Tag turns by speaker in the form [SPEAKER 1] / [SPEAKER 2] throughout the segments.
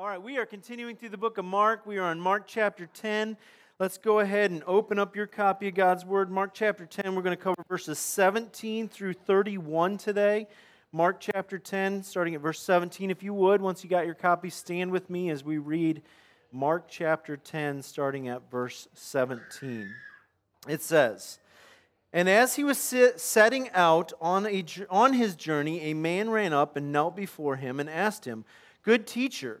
[SPEAKER 1] All right, we are continuing through the book of Mark. We are on Mark chapter 10. Let's go ahead and open up your copy of God's Word. Mark chapter 10, we're going to cover verses 17 through 31 today. Mark chapter 10, starting at verse 17. If you would, once you got your copy, stand with me as we read Mark chapter 10, starting at verse 17. It says, And as he was setting out on, a, on his journey, a man ran up and knelt before him and asked him, Good teacher,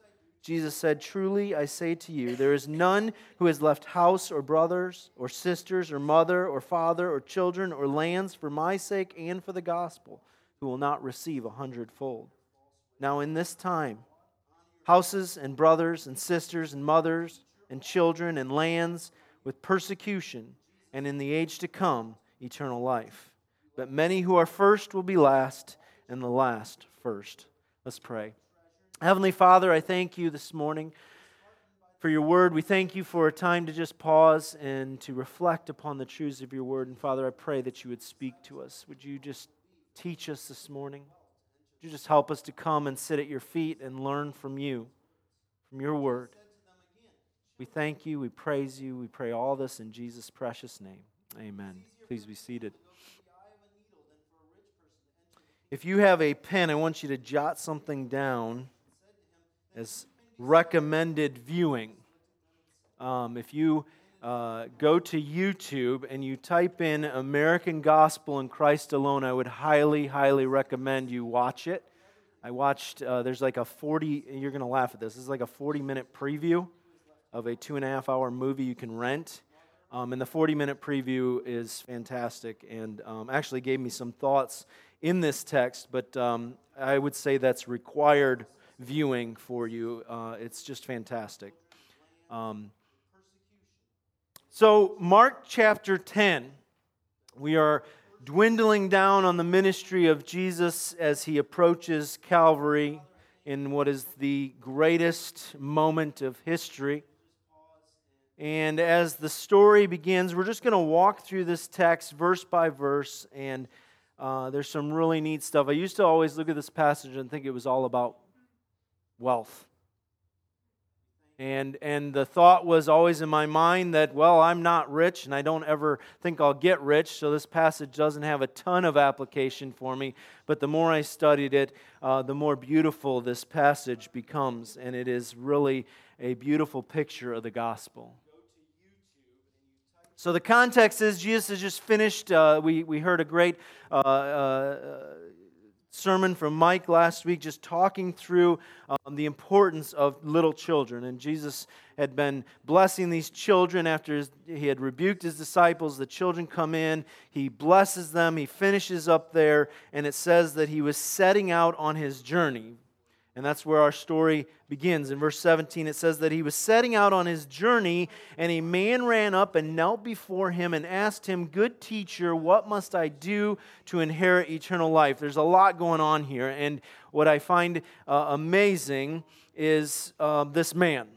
[SPEAKER 1] Jesus said, Truly I say to you, there is none who has left house or brothers or sisters or mother or father or children or lands for my sake and for the gospel who will not receive a hundredfold. Now, in this time, houses and brothers and sisters and mothers and children and lands with persecution, and in the age to come, eternal life. But many who are first will be last, and the last first. Let's pray. Heavenly Father, I thank you this morning for your word. We thank you for a time to just pause and to reflect upon the truths of your word. And Father, I pray that you would speak to us. Would you just teach us this morning? Would you just help us to come and sit at your feet and learn from you, from your word? We thank you. We praise you. We pray all this in Jesus' precious name. Amen. Please be seated. If you have a pen, I want you to jot something down as recommended viewing. Um, if you uh, go to YouTube and you type in American Gospel and Christ Alone, I would highly, highly recommend you watch it. I watched, uh, there's like a 40, you're going to laugh at this. This is like a 40 minute preview of a two and a half hour movie you can rent. Um, and the 40 minute preview is fantastic and um, actually gave me some thoughts in this text, but um, I would say that's required viewing for you. Uh, it's just fantastic. Um, so, Mark chapter 10, we are dwindling down on the ministry of Jesus as he approaches Calvary in what is the greatest moment of history. And as the story begins, we're just going to walk through this text verse by verse, and uh, there's some really neat stuff. I used to always look at this passage and think it was all about wealth. And, and the thought was always in my mind that, well, I'm not rich and I don't ever think I'll get rich, so this passage doesn't have a ton of application for me. But the more I studied it, uh, the more beautiful this passage becomes. And it is really a beautiful picture of the gospel. So the context is Jesus has just finished. Uh, we, we heard a great uh, uh, sermon from Mike last week, just talking through um, the importance of little children. And Jesus had been blessing these children after he had rebuked his disciples. The children come in, he blesses them, he finishes up there, and it says that he was setting out on his journey. And that's where our story begins. In verse 17, it says that he was setting out on his journey, and a man ran up and knelt before him and asked him, Good teacher, what must I do to inherit eternal life? There's a lot going on here. And what I find uh, amazing is uh, this man.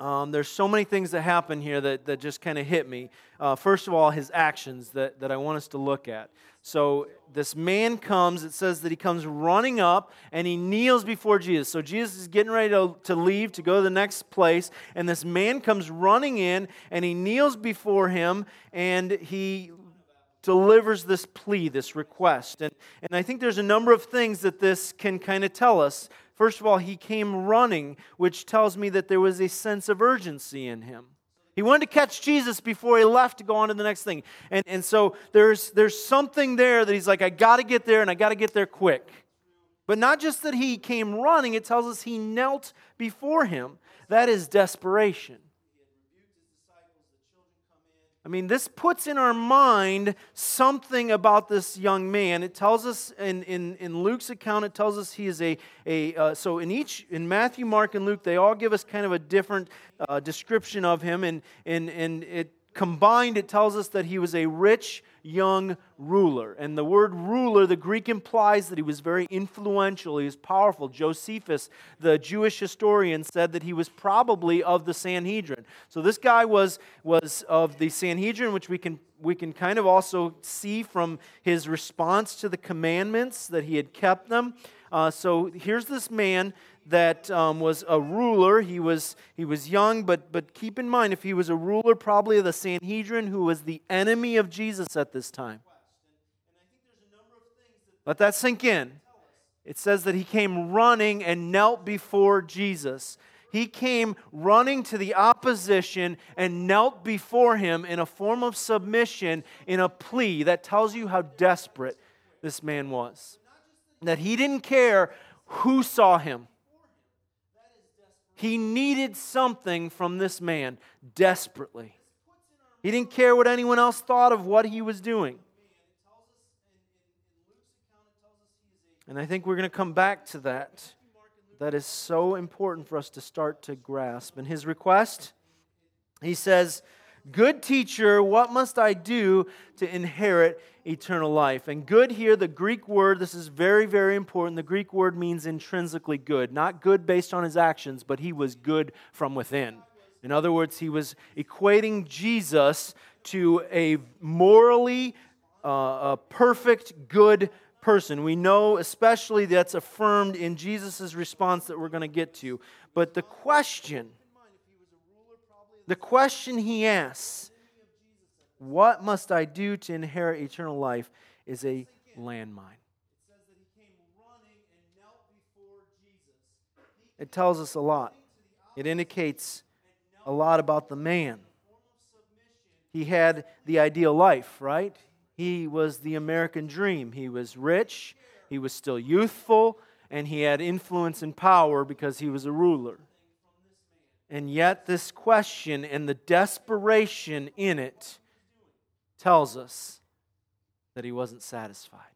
[SPEAKER 1] Um, there's so many things that happen here that, that just kind of hit me. Uh, first of all, his actions that, that I want us to look at. So, this man comes, it says that he comes running up and he kneels before Jesus. So, Jesus is getting ready to, to leave to go to the next place, and this man comes running in and he kneels before him and he delivers this plea, this request. And, and I think there's a number of things that this can kind of tell us. First of all, he came running, which tells me that there was a sense of urgency in him. He wanted to catch Jesus before he left to go on to the next thing. And, and so there's, there's something there that he's like, I got to get there and I got to get there quick. But not just that he came running, it tells us he knelt before him. That is desperation. I mean, this puts in our mind something about this young man. It tells us in, in, in Luke's account, it tells us he is a, a uh, so in each, in Matthew, Mark, and Luke, they all give us kind of a different uh, description of him. And, and, and it combined, it tells us that he was a rich young ruler. And the word ruler, the Greek implies that he was very influential, he was powerful. Josephus, the Jewish historian, said that he was probably of the Sanhedrin. So this guy was, was of the Sanhedrin, which we can, we can kind of also see from his response to the commandments that he had kept them. Uh, so here's this man that um, was a ruler. He was, he was young, but, but keep in mind, if he was a ruler, probably of the Sanhedrin, who was the enemy of Jesus at this time. Let that sink in. It says that he came running and knelt before Jesus. He came running to the opposition and knelt before him in a form of submission, in a plea that tells you how desperate this man was. That he didn't care who saw him, he needed something from this man desperately. He didn't care what anyone else thought of what he was doing. And I think we're going to come back to that. That is so important for us to start to grasp. And his request, he says, Good teacher, what must I do to inherit eternal life? And good here, the Greek word, this is very, very important. The Greek word means intrinsically good, not good based on his actions, but he was good from within. In other words, he was equating Jesus to a morally uh, a perfect, good person. We know especially that's affirmed in Jesus' response that we're going to get to. But the question the question he asks, What must I do to inherit eternal life? is a landmine. It tells us a lot. It indicates a lot about the man. He had the ideal life, right? He was the American dream. He was rich, he was still youthful, and he had influence and power because he was a ruler. And yet, this question and the desperation in it tells us that he wasn't satisfied.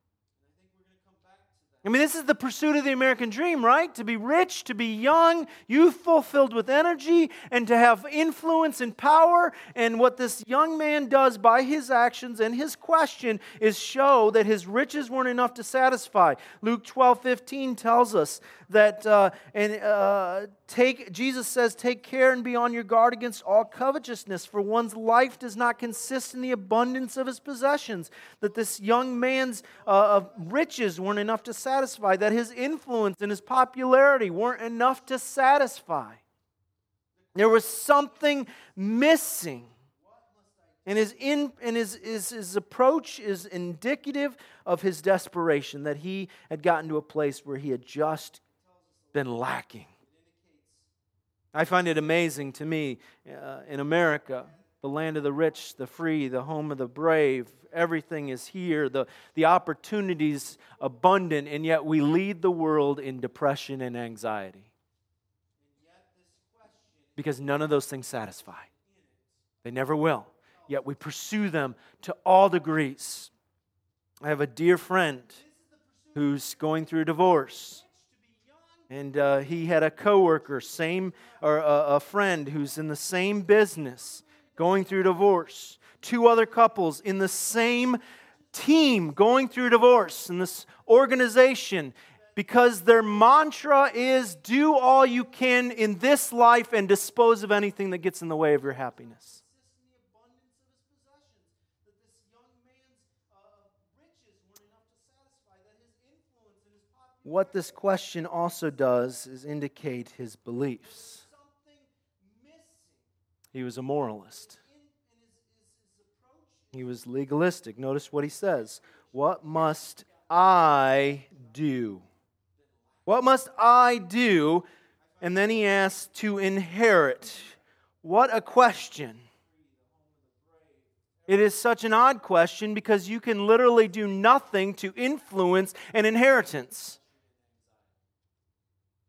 [SPEAKER 1] I mean, this is the pursuit of the American dream, right? To be rich, to be young, youthful, filled with energy, and to have influence and power. And what this young man does by his actions and his question is show that his riches weren't enough to satisfy. Luke 12 15 tells us that, uh, and uh, take, Jesus says, Take care and be on your guard against all covetousness, for one's life does not consist in the abundance of his possessions. That this young man's uh, riches weren't enough to satisfy that his influence and his popularity weren't enough to satisfy. There was something missing. And, his, in, and his, his, his approach is indicative of his desperation, that he had gotten to a place where he had just been lacking. I find it amazing to me uh, in America, the land of the rich, the free, the home of the brave, everything is here, the, the opportunities abundant, and yet we lead the world in depression and anxiety. Because none of those things satisfy. They never will. Yet we pursue them to all degrees. I have a dear friend who's going through divorce. And uh, he had a coworker, same or a, a friend who's in the same business, going through divorce two other couples in the same team going through divorce in this organization. because their mantra is do all you can in this life and dispose of anything that gets in the way of your happiness. What this question also does is indicate his beliefs. He was a moralist. He was legalistic. Notice what he says. What must I do? What must I do? And then he asks to inherit. What a question. It is such an odd question because you can literally do nothing to influence an inheritance.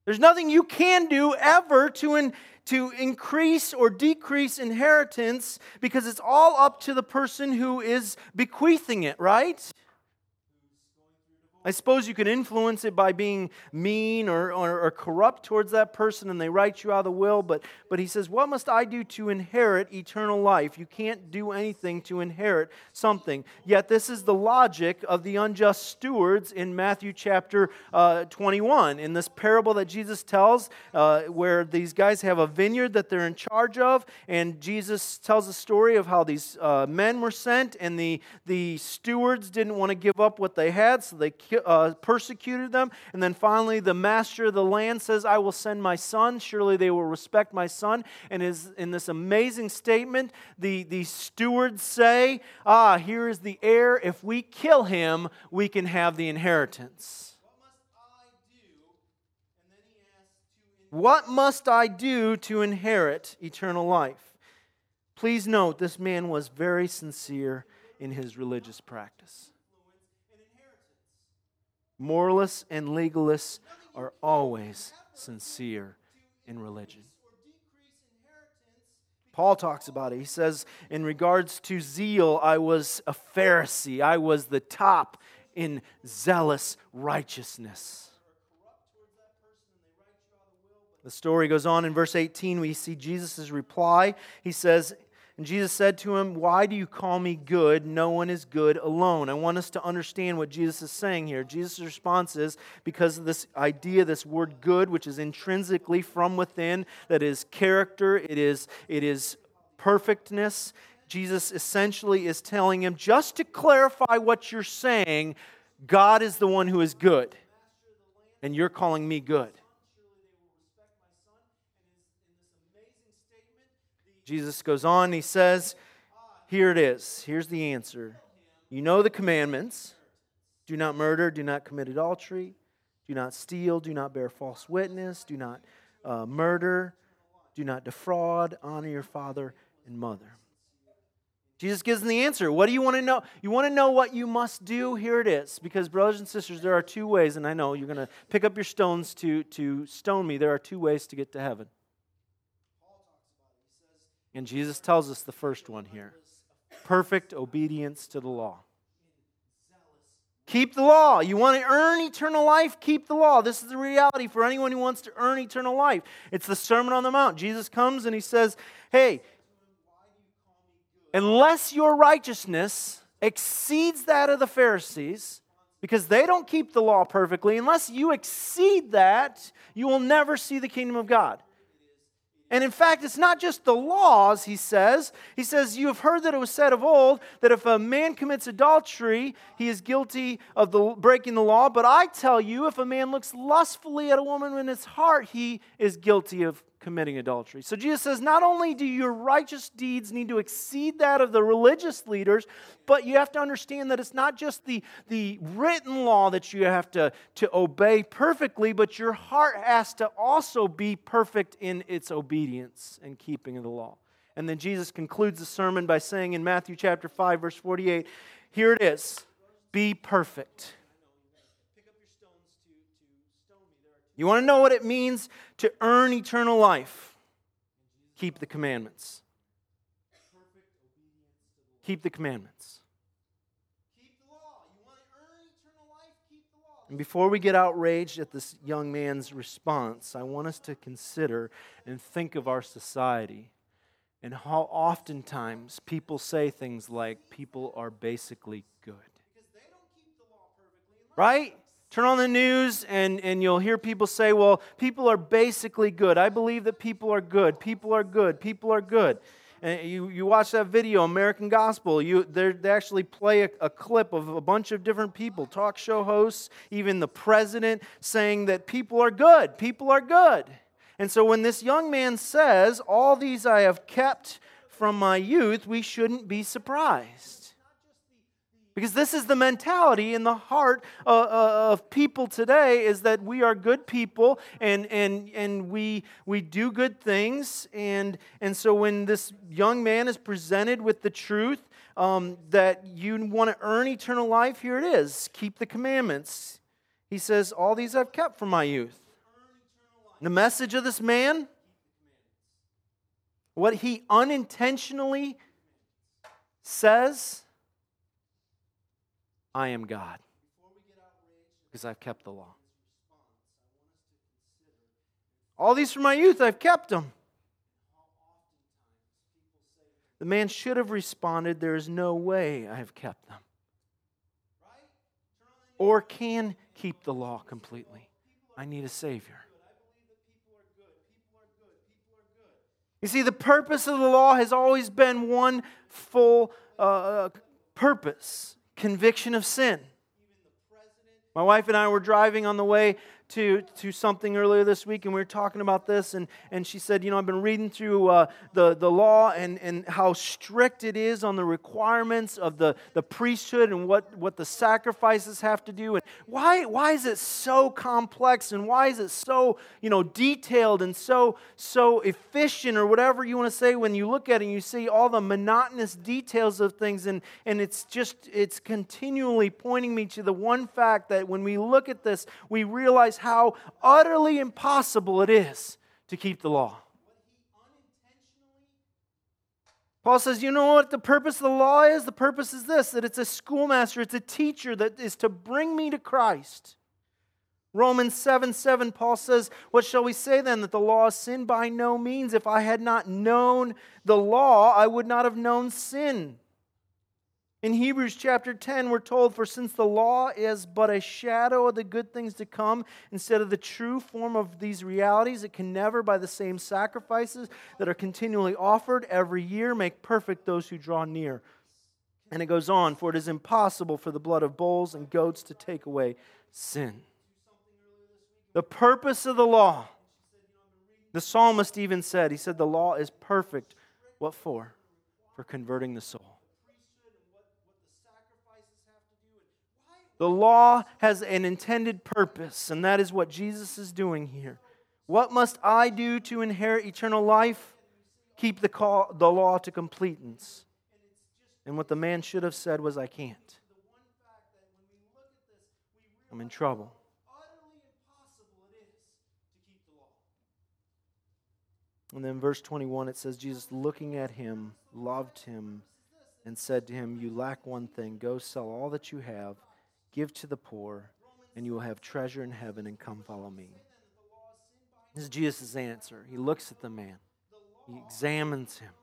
[SPEAKER 1] There's nothing you can do ever to, in, to increase or decrease inheritance because it's all up to the person who is bequeathing it, right? I suppose you can influence it by being mean or, or, or, corrupt towards that person and they write you out of the will, but, but he says, What must I do to inherit eternal life? You can't do anything to inherit something. Yet, this is the logic of the unjust stewards in Matthew chapter uh, 21. In this parable that Jesus tells, uh, where these guys have a vineyard that they're in charge of, and Jesus tells a story of how these uh, men were sent, and the, the stewards didn't want to give up what they had, so they killed uh, persecuted them. And then finally, the master of the land says, I will send my son. Surely they will respect my son. And is, in this amazing statement, the, the stewards say, Ah, here is the heir. If we kill him, we can have the inheritance. What must I do to inherit eternal life? Please note, this man was very sincere in his religious practice. Moralists and legalists are always sincere in religion. Paul talks about it. He says, in regards to zeal, I was a Pharisee, I was the top in zealous righteousness. The story goes on in verse 18. We see Jesus' reply. He says, and Jesus said to him, Why do you call me good? No one is good alone. I want us to understand what Jesus is saying here. Jesus' response is because of this idea, this word good, which is intrinsically from within, that is character, it is, it is perfectness. Jesus essentially is telling him, just to clarify what you're saying, God is the one who is good, and you're calling me good. Jesus goes on, he says, Here it is. Here's the answer. You know the commandments do not murder, do not commit adultery, do not steal, do not bear false witness, do not uh, murder, do not defraud, honor your father and mother. Jesus gives them the answer. What do you want to know? You want to know what you must do? Here it is. Because, brothers and sisters, there are two ways, and I know you're going to pick up your stones to, to stone me. There are two ways to get to heaven. And Jesus tells us the first one here perfect obedience to the law. Keep the law. You want to earn eternal life? Keep the law. This is the reality for anyone who wants to earn eternal life. It's the Sermon on the Mount. Jesus comes and he says, Hey, unless your righteousness exceeds that of the Pharisees, because they don't keep the law perfectly, unless you exceed that, you will never see the kingdom of God. And in fact, it's not just the laws, he says. He says, You have heard that it was said of old that if a man commits adultery, he is guilty of the, breaking the law. But I tell you, if a man looks lustfully at a woman in his heart, he is guilty of committing adultery. So Jesus says, not only do your righteous deeds need to exceed that of the religious leaders, but you have to understand that it's not just the, the written law that you have to, to obey perfectly, but your heart has to also be perfect in its obedience and keeping of the law. And then Jesus concludes the sermon by saying in Matthew chapter 5, verse 48, here it is be perfect You want to know what it means to earn eternal life? Keep the commandments. Keep the commandments. And before we get outraged at this young man's response, I want us to consider and think of our society and how oftentimes people say things like people are basically good. Right? Turn on the news and, and you'll hear people say, well, people are basically good. I believe that people are good. People are good. People are good. And you, you watch that video, American Gospel, you, they actually play a, a clip of a bunch of different people, talk show hosts, even the president, saying that people are good. People are good. And so when this young man says, All these I have kept from my youth, we shouldn't be surprised. Because this is the mentality in the heart uh, uh, of people today is that we are good people and, and, and we, we do good things. And, and so when this young man is presented with the truth um, that you want to earn eternal life, here it is keep the commandments. He says, All these I've kept from my youth. The message of this man, what he unintentionally says, I am God. Because I've kept the law. All these from my youth, I've kept them. The man should have responded, There is no way I have kept them. Or can keep the law completely. I need a Savior. You see, the purpose of the law has always been one full uh, purpose conviction of sin. My wife and I were driving on the way to, to something earlier this week, and we were talking about this, and, and she said, You know, I've been reading through uh, the, the law and, and how strict it is on the requirements of the, the priesthood and what, what the sacrifices have to do. And why, why is it so complex and why is it so, you know, detailed and so, so efficient or whatever you want to say when you look at it and you see all the monotonous details of things, and, and it's just, it's continually pointing me to the one fact that when we look at this, we realize how utterly impossible it is to keep the law. Paul says, You know what the purpose of the law is? The purpose is this that it's a schoolmaster, it's a teacher that is to bring me to Christ. Romans 7 7, Paul says, What shall we say then? That the law is sin? By no means. If I had not known the law, I would not have known sin. In Hebrews chapter 10, we're told, For since the law is but a shadow of the good things to come, instead of the true form of these realities, it can never, by the same sacrifices that are continually offered every year, make perfect those who draw near. And it goes on, For it is impossible for the blood of bulls and goats to take away sin. The purpose of the law, the psalmist even said, He said, The law is perfect. What for? For converting the soul. The law has an intended purpose, and that is what Jesus is doing here. What must I do to inherit eternal life? Keep the, call, the law to completeness. And what the man should have said was, I can't. I'm in trouble. And then verse 21, it says, Jesus looking at him, loved him, and said to him, You lack one thing. Go sell all that you have Give to the poor, and you will have treasure in heaven, and come follow me. This is Jesus' answer. He looks at the man, he examines him.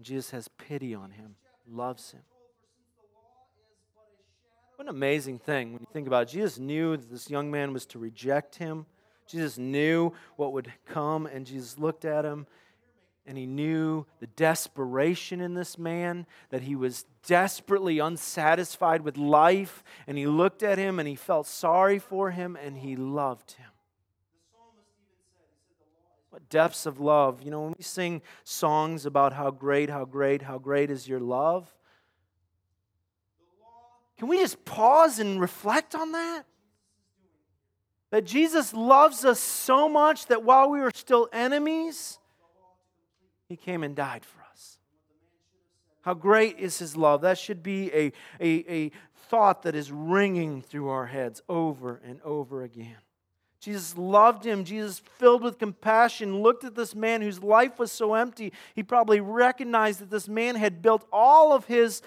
[SPEAKER 1] Jesus has pity on him, loves him. What an amazing thing when you think about it. Jesus knew that this young man was to reject him. Jesus knew what would come, and Jesus looked at him and he knew the desperation in this man, that he was desperately unsatisfied with life. And he looked at him and he felt sorry for him and he loved him. What depths of love. You know, when we sing songs about how great, how great, how great is your love, can we just pause and reflect on that? That Jesus loves us so much that while we were still enemies, he came and died for us. How great is His love? That should be a, a, a thought that is ringing through our heads over and over again. Jesus loved him. Jesus, filled with compassion, looked at this man whose life was so empty. He probably recognized that this man had built all of his,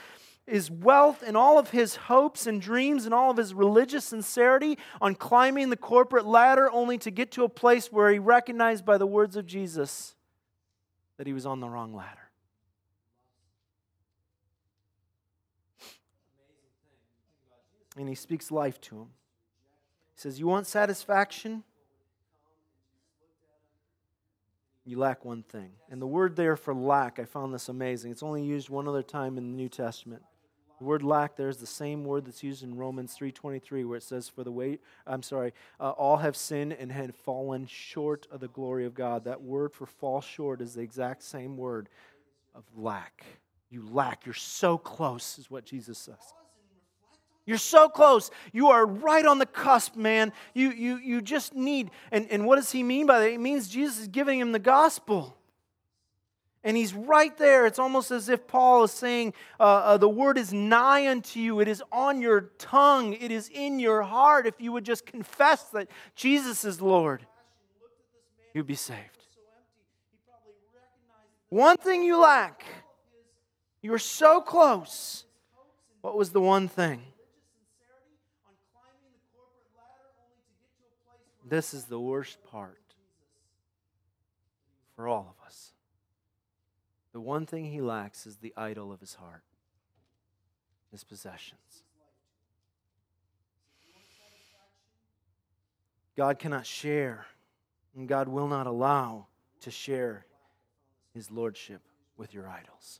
[SPEAKER 1] his wealth and all of his hopes and dreams and all of his religious sincerity on climbing the corporate ladder only to get to a place where he recognized by the words of Jesus that he was on the wrong ladder. And he speaks life to him. He says, You want satisfaction? You lack one thing. And the word there for lack, I found this amazing. It's only used one other time in the New Testament. The word lack there is the same word that's used in Romans 3:23 where it says for the way I'm sorry, uh, all have sinned and had fallen short of the glory of God. That word for fall short is the exact same word of lack. You lack. You're so close is what Jesus says. You're so close. You are right on the cusp, man. You, you, you just need. And, and what does he mean by that? It means Jesus is giving him the gospel. And he's right there. It's almost as if Paul is saying, uh, uh, The word is nigh unto you. It is on your tongue. It is in your heart. If you would just confess that Jesus is Lord, you'd be saved. One thing you lack. You are so close. What was the one thing? This is the worst part for all of us. The one thing he lacks is the idol of his heart, his possessions. God cannot share, and God will not allow to share his lordship with your idols.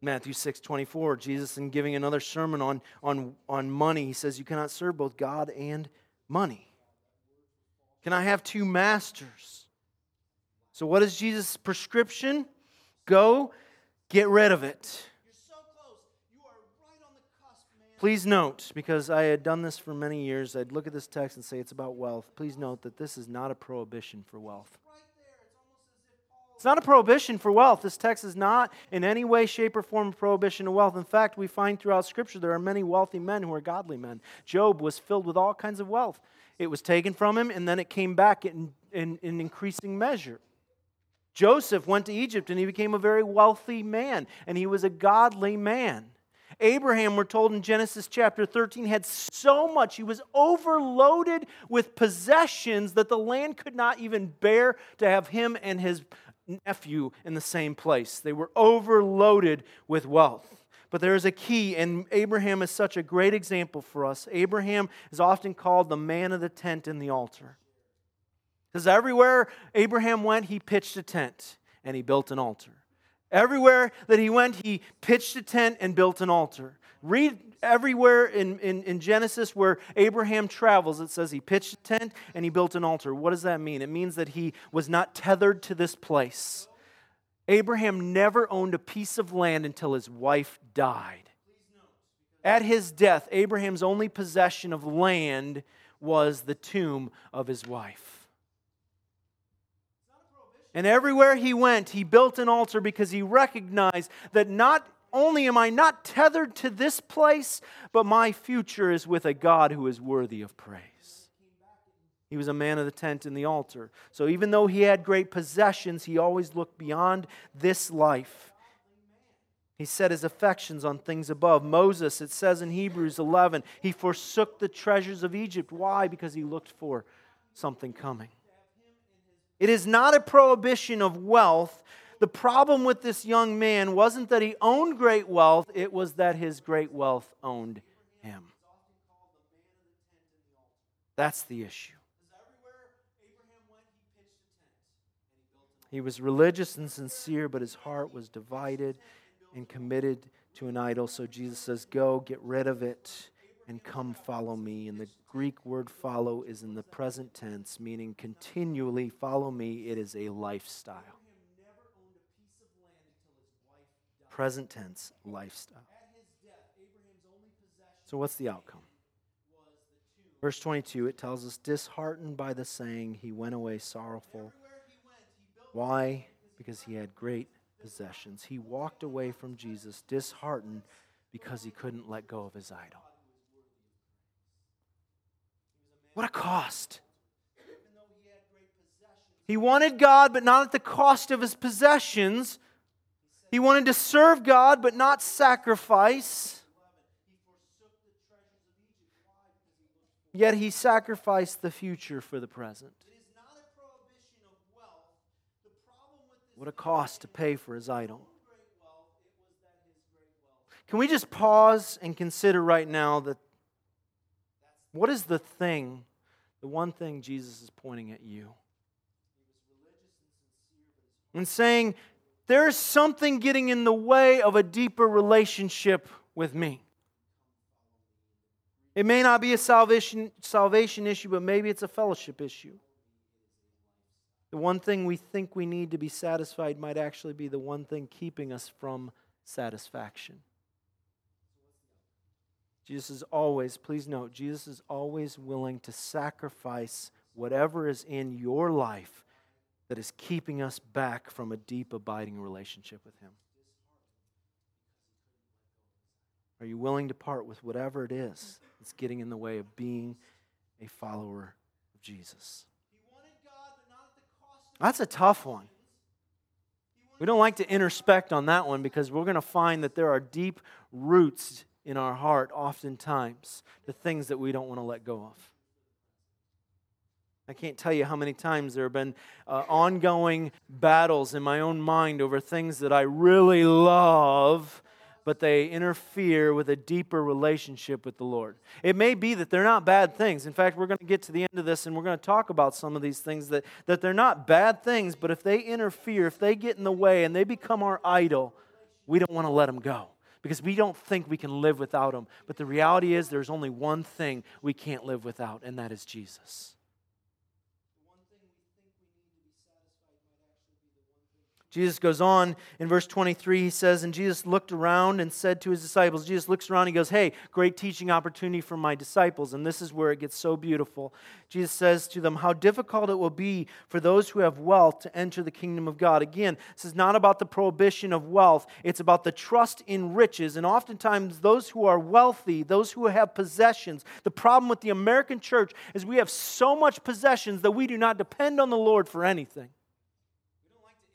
[SPEAKER 1] Matthew 6 24, Jesus, in giving another sermon on, on, on money, he says, You cannot serve both God and money. Can I have two masters? So, what is Jesus' prescription? Go get rid of it. Please note, because I had done this for many years, I'd look at this text and say it's about wealth. Please note that this is not a prohibition for wealth. It's not a prohibition for wealth. This text is not in any way, shape, or form a prohibition of wealth. In fact, we find throughout Scripture there are many wealthy men who are godly men. Job was filled with all kinds of wealth. It was taken from him, and then it came back in, in, in increasing measure. Joseph went to Egypt, and he became a very wealthy man, and he was a godly man. Abraham, we're told in Genesis chapter 13, had so much, he was overloaded with possessions that the land could not even bear to have him and his nephew in the same place. They were overloaded with wealth. But there is a key, and Abraham is such a great example for us. Abraham is often called the man of the tent and the altar. Because everywhere Abraham went, he pitched a tent and he built an altar. Everywhere that he went, he pitched a tent and built an altar. Read everywhere in, in, in, Genesis where Abraham travels, it says he pitched a tent and he built an altar. What does that mean? It means that he was not tethered to this place. Abraham never owned a piece of land until his wife died. At his death, Abraham's only possession of land was the tomb of his wife. And everywhere he went, he built an altar because he recognized that not only am I not tethered to this place, but my future is with a God who is worthy of praise. He was a man of the tent and the altar. So even though he had great possessions, he always looked beyond this life. He set his affections on things above. Moses, it says in Hebrews 11, he forsook the treasures of Egypt. Why? Because he looked for something coming. It is not a prohibition of wealth, the problem with this young man wasn't that he owned great wealth, it was that his great wealth owned him. That's the issue. He was religious and sincere, but his heart was divided and committed to an idol. So Jesus says, Go, get rid of it, and come follow me. And the Greek word follow is in the present tense, meaning continually follow me. It is a lifestyle present tense lifestyle. So, what's the outcome? Verse 22, it tells us, disheartened by the saying, he went away sorrowful. Why? Because he had great possessions. He walked away from Jesus disheartened because he couldn't let go of his idol. What a cost! He wanted God, but not at the cost of his possessions. He wanted to serve God but not sacrifice. Yet he sacrificed the future for the present. What a cost to pay for his idol. Can we just pause and consider right now that What is the thing, the one thing Jesus is pointing at you? And saying, there's something getting in the way of a deeper relationship with me. It may not be a salvation, salvation issue, but maybe it's a fellowship issue. The one thing we think we need to be satisfied might actually be the one thing keeping us from satisfaction. Jesus is always, please note, Jesus is always willing to sacrifice whatever is in your life that is keeping us back from a deep, abiding relationship with Him. Are you willing to part with whatever it is that's getting in the way of being a follower of Jesus? That's a tough one. We don't like to introspect on that one because we're going to find that there are deep roots in our heart, oftentimes, to things that we don't want to let go of. I can't tell you how many times there have been uh, ongoing battles in my own mind over things that I really love but they interfere with a deeper relationship with the Lord. It may be that they're not bad things. In fact, we're going to get to the end of this and we're going to talk about some of these things that, that they're not bad things, but if they interfere, if they get in the way and they become our idol, we don't want to let them go because we don't think we can live without them. But the reality is, there's only one thing we can't live without, and that is Jesus. Jesus goes on in verse 23. He says, And Jesus looked around and said to his disciples, Jesus looks around, he goes, Hey, great teaching opportunity for my disciples. And this is where it gets so beautiful. Jesus says to them, How difficult it will be for those who have wealth to enter the kingdom of God. Again, this is not about the prohibition of wealth, it's about the trust in riches. And oftentimes, those who are wealthy, those who have possessions, the problem with the American church is we have so much possessions that we do not depend on the Lord for anything.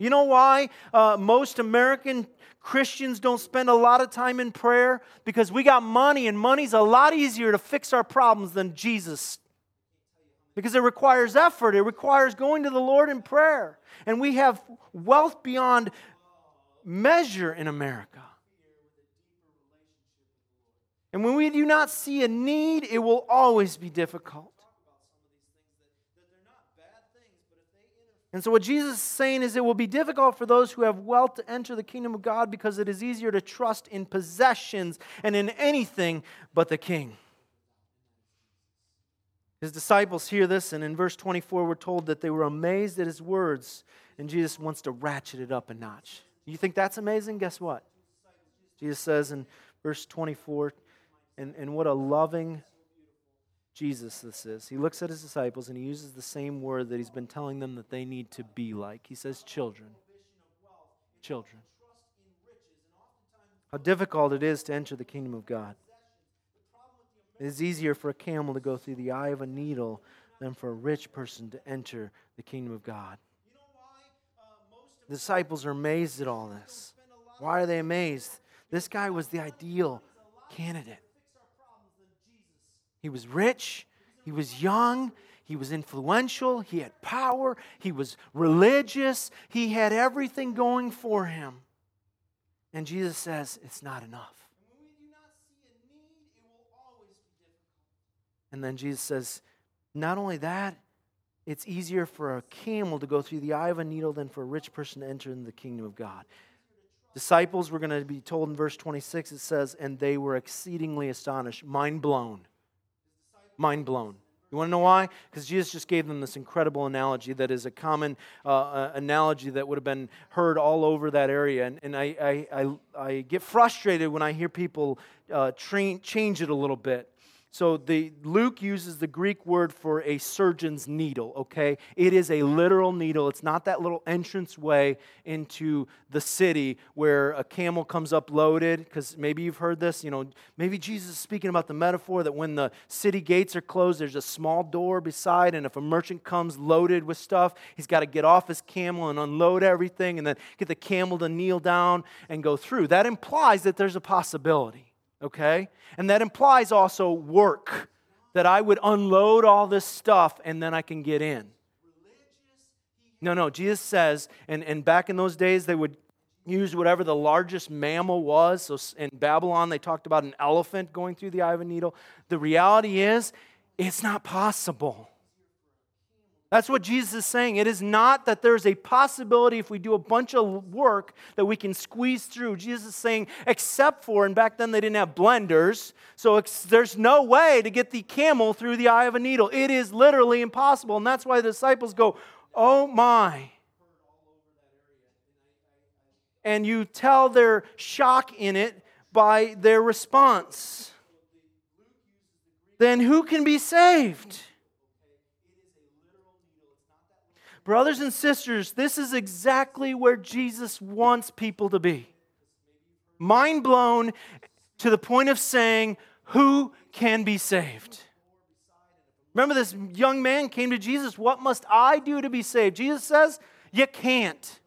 [SPEAKER 1] You know why uh, most American Christians don't spend a lot of time in prayer? Because we got money, and money's a lot easier to fix our problems than Jesus. Because it requires effort, it requires going to the Lord in prayer. And we have wealth beyond measure in America. And when we do not see a need, it will always be difficult. And so, what Jesus is saying is it will be difficult for those who have wealth to enter the kingdom of God because it is easier to trust in possessions and in anything but the king. His disciples hear this, and in verse 24, we're told that they were amazed at his words, and Jesus wants to ratchet it up a notch. You think that's amazing? Guess what? Jesus says in verse 24, and, and what a loving Jesus this is. He looks at his disciples and he uses the same word that he's been telling them that they need to be like. He says, children. Children. How difficult it is to enter the kingdom of God. It is easier for a camel to go through the eye of a needle than for a rich person to enter the kingdom of God. The disciples are amazed at all this. Why are they amazed? This guy was the ideal candidate. He was rich, he was young, he was influential, he had power, he was religious, he had everything going for him. And Jesus says, It's not enough. And then Jesus says, Not only that, it's easier for a camel to go through the eye of a needle than for a rich person to enter in the kingdom of God. Disciples, we're going to be told in verse 26, it says, And they were exceedingly astonished, mind blown mind blown. You want to know why? Because Jesus just gave them this incredible analogy that is a common uh, uh, analogy that would have been heard all over that area. And, and I, I, I, I get frustrated when I hear people uh, train, change it a little bit. So the Luke uses the Greek word for a surgeon's needle, okay? It is a literal needle. It's not that little entrance way into the city where a camel comes up loaded because maybe you've heard this, you know, maybe Jesus is speaking about the metaphor that when the city gates are closed, there's a small door beside and if a merchant comes loaded with stuff, he's got to get off his camel and unload everything and then get the camel to kneel down and go through. That implies that there's a possibility okay? And that implies also work, that I would unload all this stuff and then I can get in. No, no, Jesus says, and, and back in those days, they would use whatever the largest mammal was. So in Babylon, they talked about an elephant going through the eye of a needle. The reality is, It's not possible. That's what Jesus is saying. It is not that there's a possibility if we do a bunch of work that we can squeeze through. Jesus is saying, except for, and back then they didn't have blenders, so there's no way to get the camel through the eye of a needle. It is literally impossible. And that's why the disciples go, Oh my. And you tell their shock in it by their response. Then who can be saved? Brothers and sisters, this is exactly where Jesus wants people to be. Mind blown to the point of saying, Who can be saved? Remember, this young man came to Jesus, What must I do to be saved? Jesus says, You can't.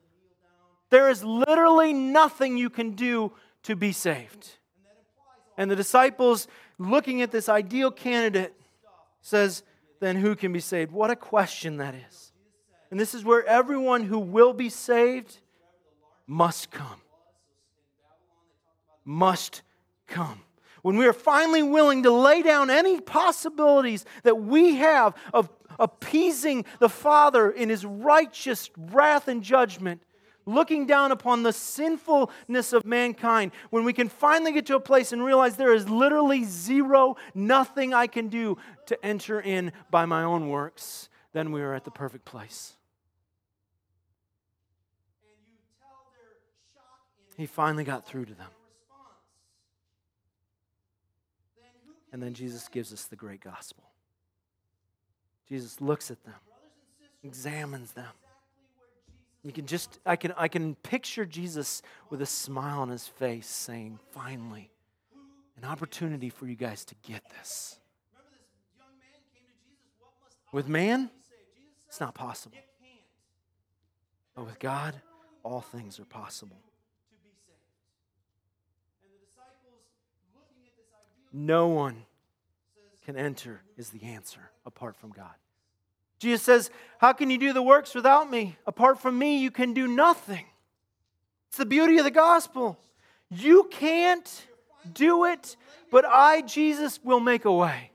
[SPEAKER 1] There is literally nothing you can do to be saved. And the disciples, looking at this ideal candidate, says, Then who can be saved? What a question that is. And this is where everyone who will be saved must come. Must come. When we are finally willing to lay down any possibilities that we have of appeasing the Father in his righteous wrath and judgment, looking down upon the sinfulness of mankind, when we can finally get to a place and realize there is literally zero, nothing I can do to enter in by my own works, then we are at the perfect place. He finally got through to them. And then Jesus gives us the great gospel. Jesus looks at them, examines them. You can just, I can, I can picture Jesus with a smile on his face saying, finally, an opportunity for you guys to get this. With man, it's not possible. But with God, all things are possible. No one can enter is the answer apart from God. Jesus says, How can you do the works without me? Apart from me, you can do nothing. It's the beauty of the gospel. You can't do it, but I, Jesus, will make a way.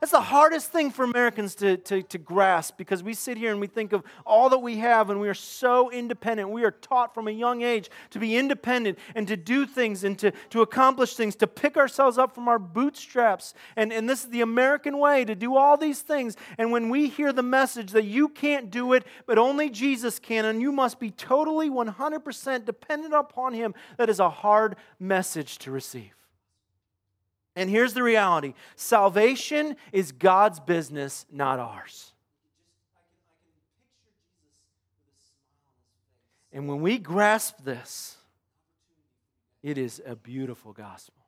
[SPEAKER 1] That's the hardest thing for Americans to, to, to, grasp because we sit here and we think of all that we have and we are so independent. We are taught from a young age to be independent and to do things and to, to accomplish things, to pick ourselves up from our bootstraps. And, and this is the American way to do all these things. And when we hear the message that you can't do it, but only Jesus can, and you must be totally 100% dependent upon Him, that is a hard message to receive. And here's the reality salvation is God's business, not ours. And when we grasp this, it is a beautiful gospel.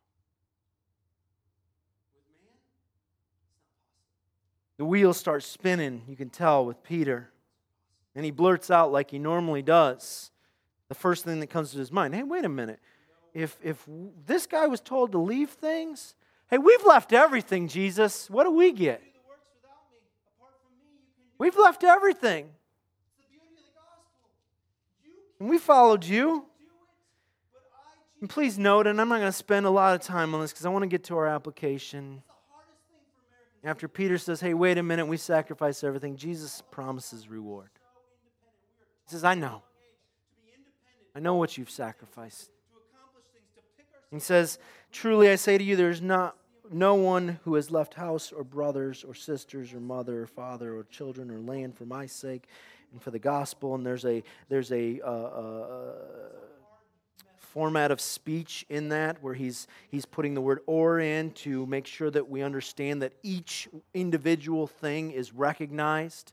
[SPEAKER 1] The wheels start spinning, you can tell, with Peter. And he blurts out like he normally does. The first thing that comes to his mind hey, wait a minute. If, if this guy was told to leave things, Hey, we've left everything, Jesus. What do we get? We've left everything. And we followed you. And please note, and I'm not going to spend a lot of time on this because I want to get to our application. After Peter says, Hey, wait a minute, we sacrifice everything, Jesus promises reward. He says, I know. I know what you've sacrificed. He says, Truly I say to you, there's not no one who has left house or brothers or sisters or mother or father or children or land for my sake and for the gospel. And there's a there's a, uh, uh, format of speech in that where he's he's putting the word or in to make sure that we understand that each individual thing is recognized.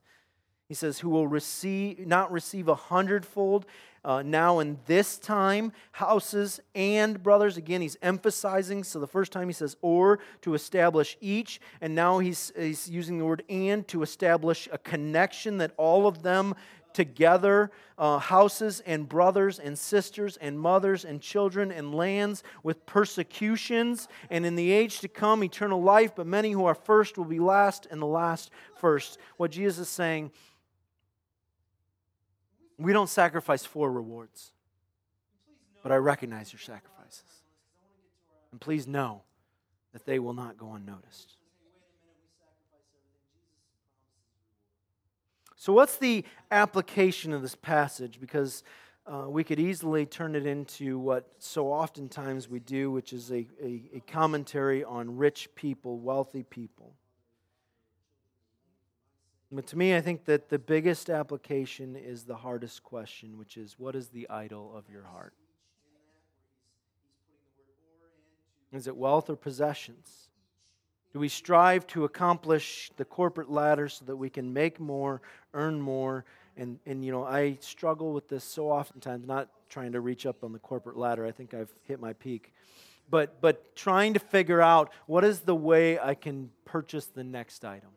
[SPEAKER 1] He says, "Who will receive not receive a hundredfold." uh, now in this time, houses and brothers. Again, he's emphasizing. So the first time he says or to establish each, and now he's, he's using the word and to establish a connection that all of them together uh, houses and brothers and sisters and mothers and children and lands with persecutions and in the age to come eternal life but many who are first will be last and the last first what jesus is saying we don't sacrifice for rewards, but I recognize your sacrifices. And please know that they will not go unnoticed. So, what's the application of this passage? Because uh, we could easily turn it into what so oftentimes we do, which is a, a, a commentary on rich people, wealthy people. But to me, I think that the biggest application is the hardest question, which is what is the idol of your heart? Is it wealth or possessions? Do we strive to accomplish the corporate ladder so that we can make more, earn more? And, and you know, I struggle with this so oftentimes, not trying to reach up on the corporate ladder. I think I've hit my peak. But, but trying to figure out what is the way I can purchase the next item.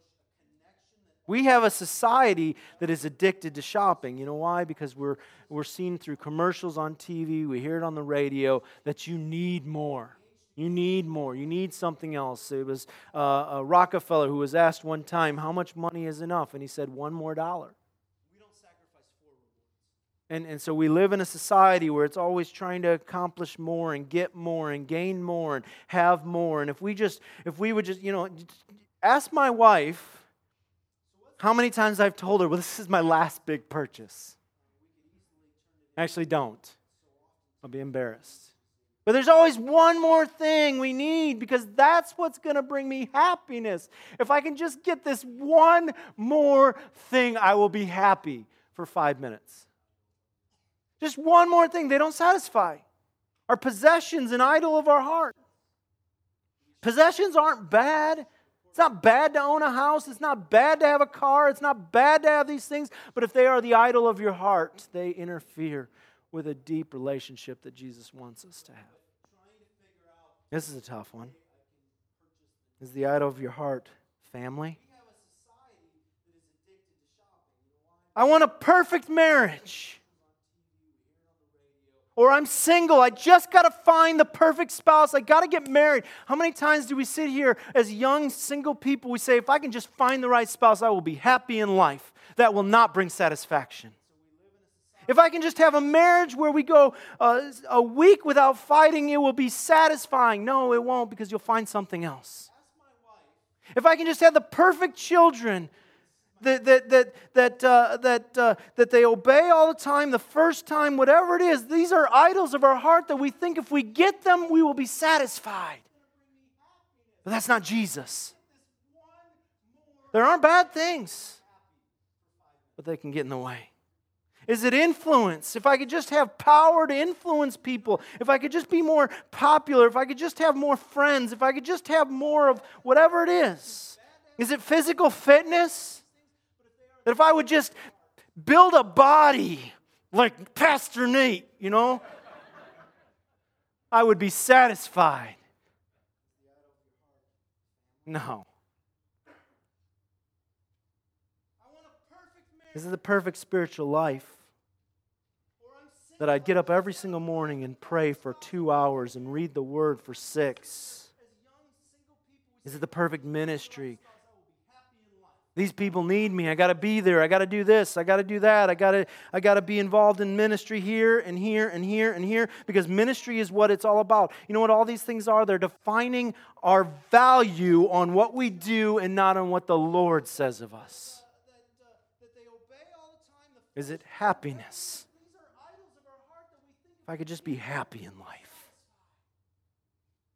[SPEAKER 1] We have a society that is addicted to shopping. You know why? Because we're, we're seen through commercials on TV, we hear it on the radio that you need more. You need more. You need something else. It was uh, Rockefeller who was asked one time, How much money is enough? And he said, One more dollar. And, and so we live in a society where it's always trying to accomplish more and get more and gain more and have more. And if we just, if we would just, you know, ask my wife how many times I've told her, well, this is my last big purchase. Actually, don't. I'll be embarrassed. But there's always one more thing we need because that's what's going to bring me happiness. If I can just get this one more thing, I will be happy for five minutes. Just one more thing. They don't satisfy. Our possessions, an idol of our heart. Possessions aren't bad. It's not bad to own a house. It's not bad to have a car. It's not bad to have these things. But if they are the idol of your heart, they interfere with a deep relationship that Jesus wants us to have. This is a tough one. Is the idol of your heart family? I want a perfect marriage or I'm single. I just got to find the perfect spouse. I got to get married. How many times do we sit here as young single people? We say, if I can just find the right spouse, I will be happy in life. That will not bring satisfaction. If I can just have a marriage where we go uh, a week without fighting, it will be satisfying. No, it won't because you'll find something else. If I can just have the perfect children, that, that, that, that, uh, that, uh, that they obey all the time, the first time, whatever it is. These are idols of our heart that we think if we get them, we will be satisfied. But that's not Jesus. There aren't bad things, but they can get in the way. Is it influence? If I could just have power to influence people, if I could just be more popular, if I could just have more friends, if I could just have more of whatever it is. Is it physical fitness? That if I would just build a body like Pastor Nate, you know, I would be satisfied. No. This is the perfect spiritual life. That I'd get up every single morning and pray for two hours and read the word for six. Is it the perfect ministry? These people need me. I got to be there. I got to do this. I got to do that. I got to I got to be involved in ministry here and here and here and here because ministry is what it's all about. You know what all these things are? They're defining our value on what we do and not on what the Lord says of us. Is it happiness? If I could just be happy in life.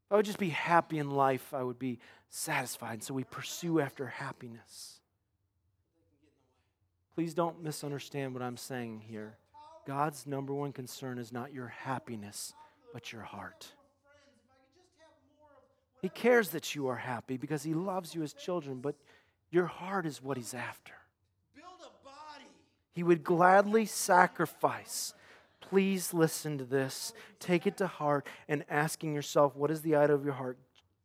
[SPEAKER 1] If I would just be happy in life, I would be satisfied. So we pursue after happiness. Please don't misunderstand what I'm saying here. God's number one concern is not your happiness, but your heart. He cares that you are happy because He loves you as children, but your heart is what He's after. He would gladly sacrifice. Please listen to this. Take it to heart and asking yourself, what is the idol of your heart?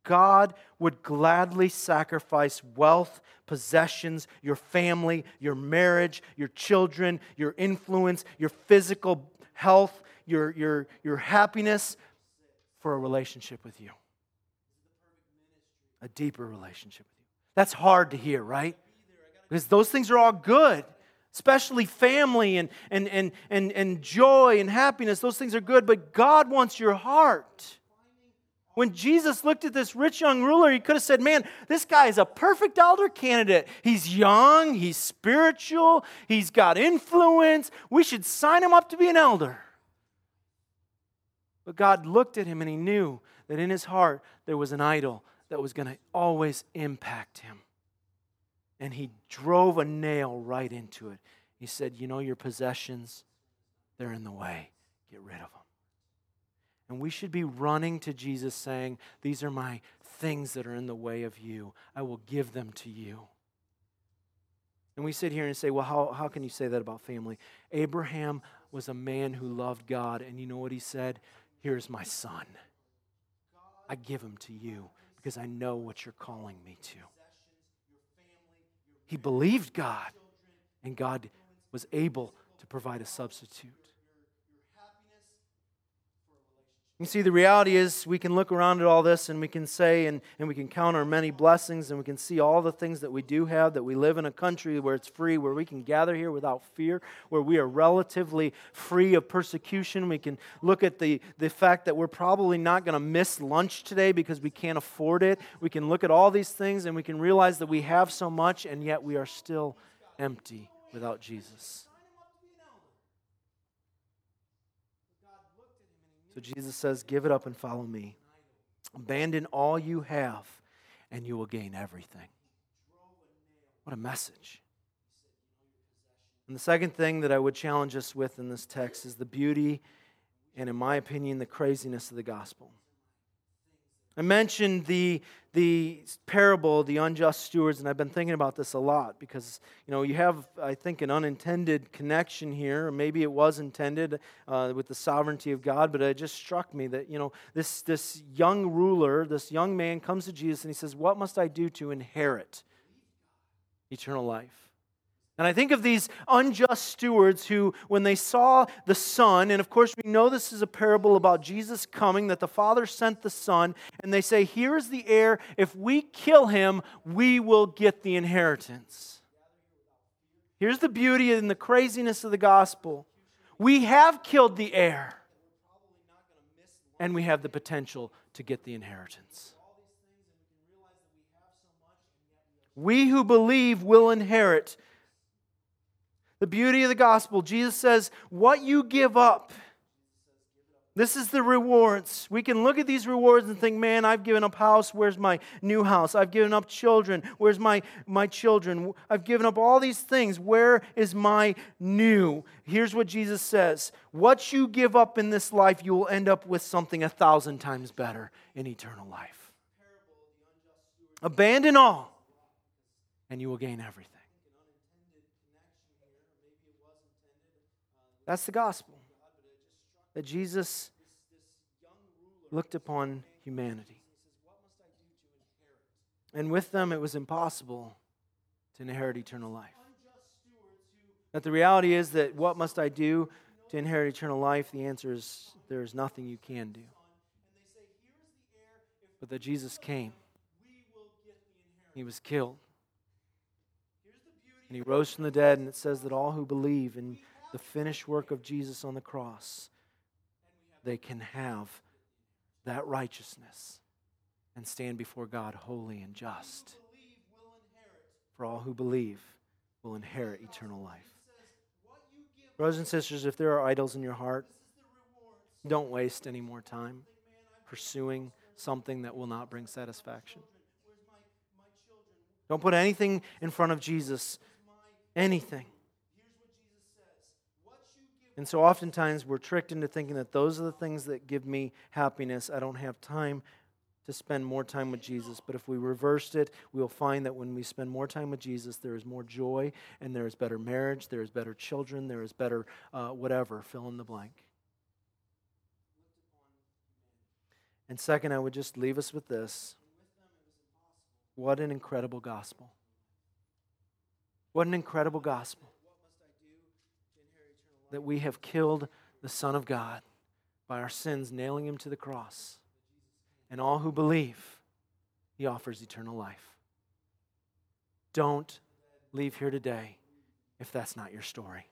[SPEAKER 1] God would gladly sacrifice wealth, possessions, your family, your marriage, your children, your influence, your physical health, your, your, your happiness for a relationship with you. A deeper relationship with you. That's hard to hear, right? Because those things are all good, especially family and, and, and, and, and joy and happiness. Those things are good, but God wants your heart. When Jesus looked at this rich young ruler, he could have said, Man, this guy is a perfect elder candidate. He's young, he's spiritual, he's got influence. We should sign him up to be an elder. But God looked at him and he knew that in his heart there was an idol that was going to always impact him. And he drove a nail right into it. He said, You know, your possessions, they're in the way. Get rid of them. And we should be running to Jesus saying, These are my things that are in the way of you. I will give them to you. And we sit here and say, Well, how, how can you say that about family? Abraham was a man who loved God. And you know what he said? Here's my son. I give him to you because I know what you're calling me to. He believed God, and God was able to provide a substitute. You see, the reality is we can look around at all this and we can say and, and we can count our many blessings and we can see all the things that we do have, that we live in a country where it's free, where we can gather here without fear, where we are relatively free of persecution. We can look at the, the fact that we're probably not going to miss lunch today because we can't afford it. We can look at all these things and we can realize that we have so much and yet we are still empty without Jesus. So Jesus says, Give it up and follow me. Abandon all you have, and you will gain everything. What a message. And the second thing that I would challenge us with in this text is the beauty and, in my opinion, the craziness of the gospel. I mentioned the, the parable, the unjust stewards, and I've been thinking about this a lot because, you know, you have, I think, an unintended connection here, or maybe it was intended uh, with the sovereignty of God, but it just struck me that, you know, this, this young ruler, this young man comes to Jesus and he says, What must I do to inherit eternal life? And I think of these unjust stewards who, when they saw the Son, and of course we know this is a parable about Jesus coming, that the Father sent the Son, and they say, Here's the heir. If we kill him, we will get the inheritance. Here's the beauty and the craziness of the gospel we have killed the heir, and we have the potential to get the inheritance. We who believe will inherit the beauty of the gospel, Jesus says, What you give up, this is the rewards. We can look at these rewards and think, man, I've given up house. Where's my new house? I've given up children. Where's my, my children? I've given up all these things. Where is my new? Here's what Jesus says What you give up in this life, you will end up with something a thousand times better in eternal life. Abandon all, and you will gain everything. That's the gospel. That Jesus looked upon humanity. And with them, it was impossible to inherit eternal life. That the reality is that what must I do to inherit eternal life? The answer is there is nothing you can do. But that Jesus came, he was killed, and he rose from the dead, and it says that all who believe in the finished work of Jesus on the cross, they can have that righteousness and stand before God holy and just. For all who believe will inherit eternal life. Brothers and sisters, if there are idols in your heart, don't waste any more time pursuing something that will not bring satisfaction. Don't put anything in front of Jesus. Anything. And so oftentimes we're tricked into thinking that those are the things that give me happiness. I don't have time to spend more time with Jesus. But if we reversed it, we'll find that when we spend more time with Jesus, there is more joy and there is better marriage, there is better children, there is better uh, whatever, fill in the blank. And second, I would just leave us with this. What an incredible gospel. What an incredible gospel that we have killed the Son of God by our sins, nailing him to the cross. And all who believe, he offers eternal life. Don't leave here today if that's not your story.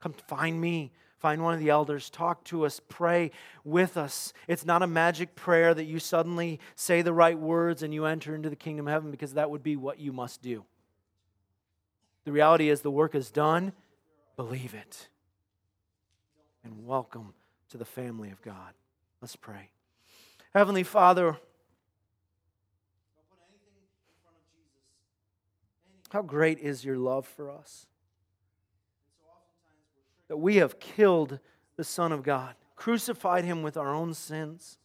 [SPEAKER 1] Come find me. Find one of the elders. Talk to us. Pray with us. It's not a magic prayer that you suddenly say the right words and you enter into the kingdom of heaven because that would be what you must do. The reality is the work is done. Believe it. And welcome to the family of God. Let's pray. Heavenly Father, how great is your love for us? That we have killed the Son of God, crucified him with our own sins.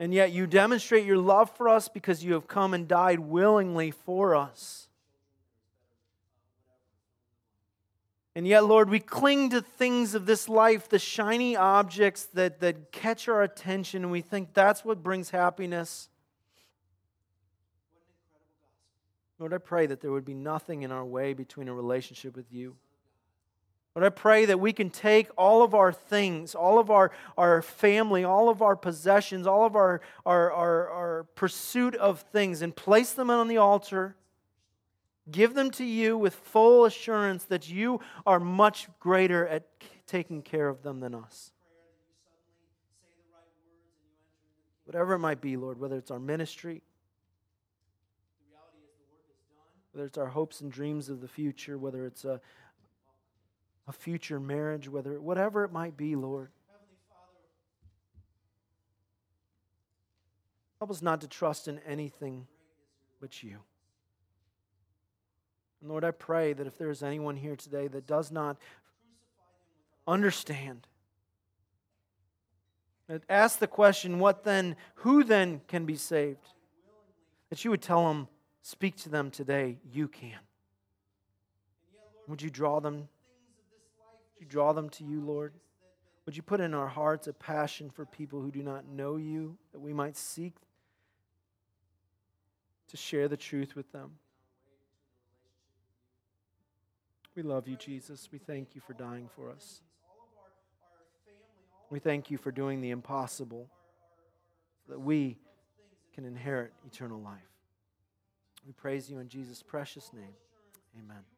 [SPEAKER 1] And yet you demonstrate your love for us because you have come and died willingly for us. And yet, Lord, we cling to things of this life, the shiny objects that, that catch our attention, and we think that's what brings happiness. Lord, I pray that there would be nothing in our way between a relationship with you. Lord, I pray that we can take all of our things, all of our, our family, all of our possessions, all of our, our, our, our pursuit of things, and place them on the altar. Give them to you with full assurance that you are much greater at taking care of them than us. Whatever it might be, Lord, whether it's our ministry, whether it's our hopes and dreams of the future, whether it's a, a future marriage, whether whatever it might be, Lord. Help us not to trust in anything but you. And Lord, I pray that if there is anyone here today that does not understand, that ask the question, what then, who then can be saved? That you would tell them, speak to them today, you can. Would you draw them Would you draw them to you, Lord? Would you put in our hearts a passion for people who do not know you, that we might seek to share the truth with them? We love you, Jesus. We thank you for dying for us. We thank you for doing the impossible so that we can inherit eternal life. We praise you in Jesus' precious name. Amen.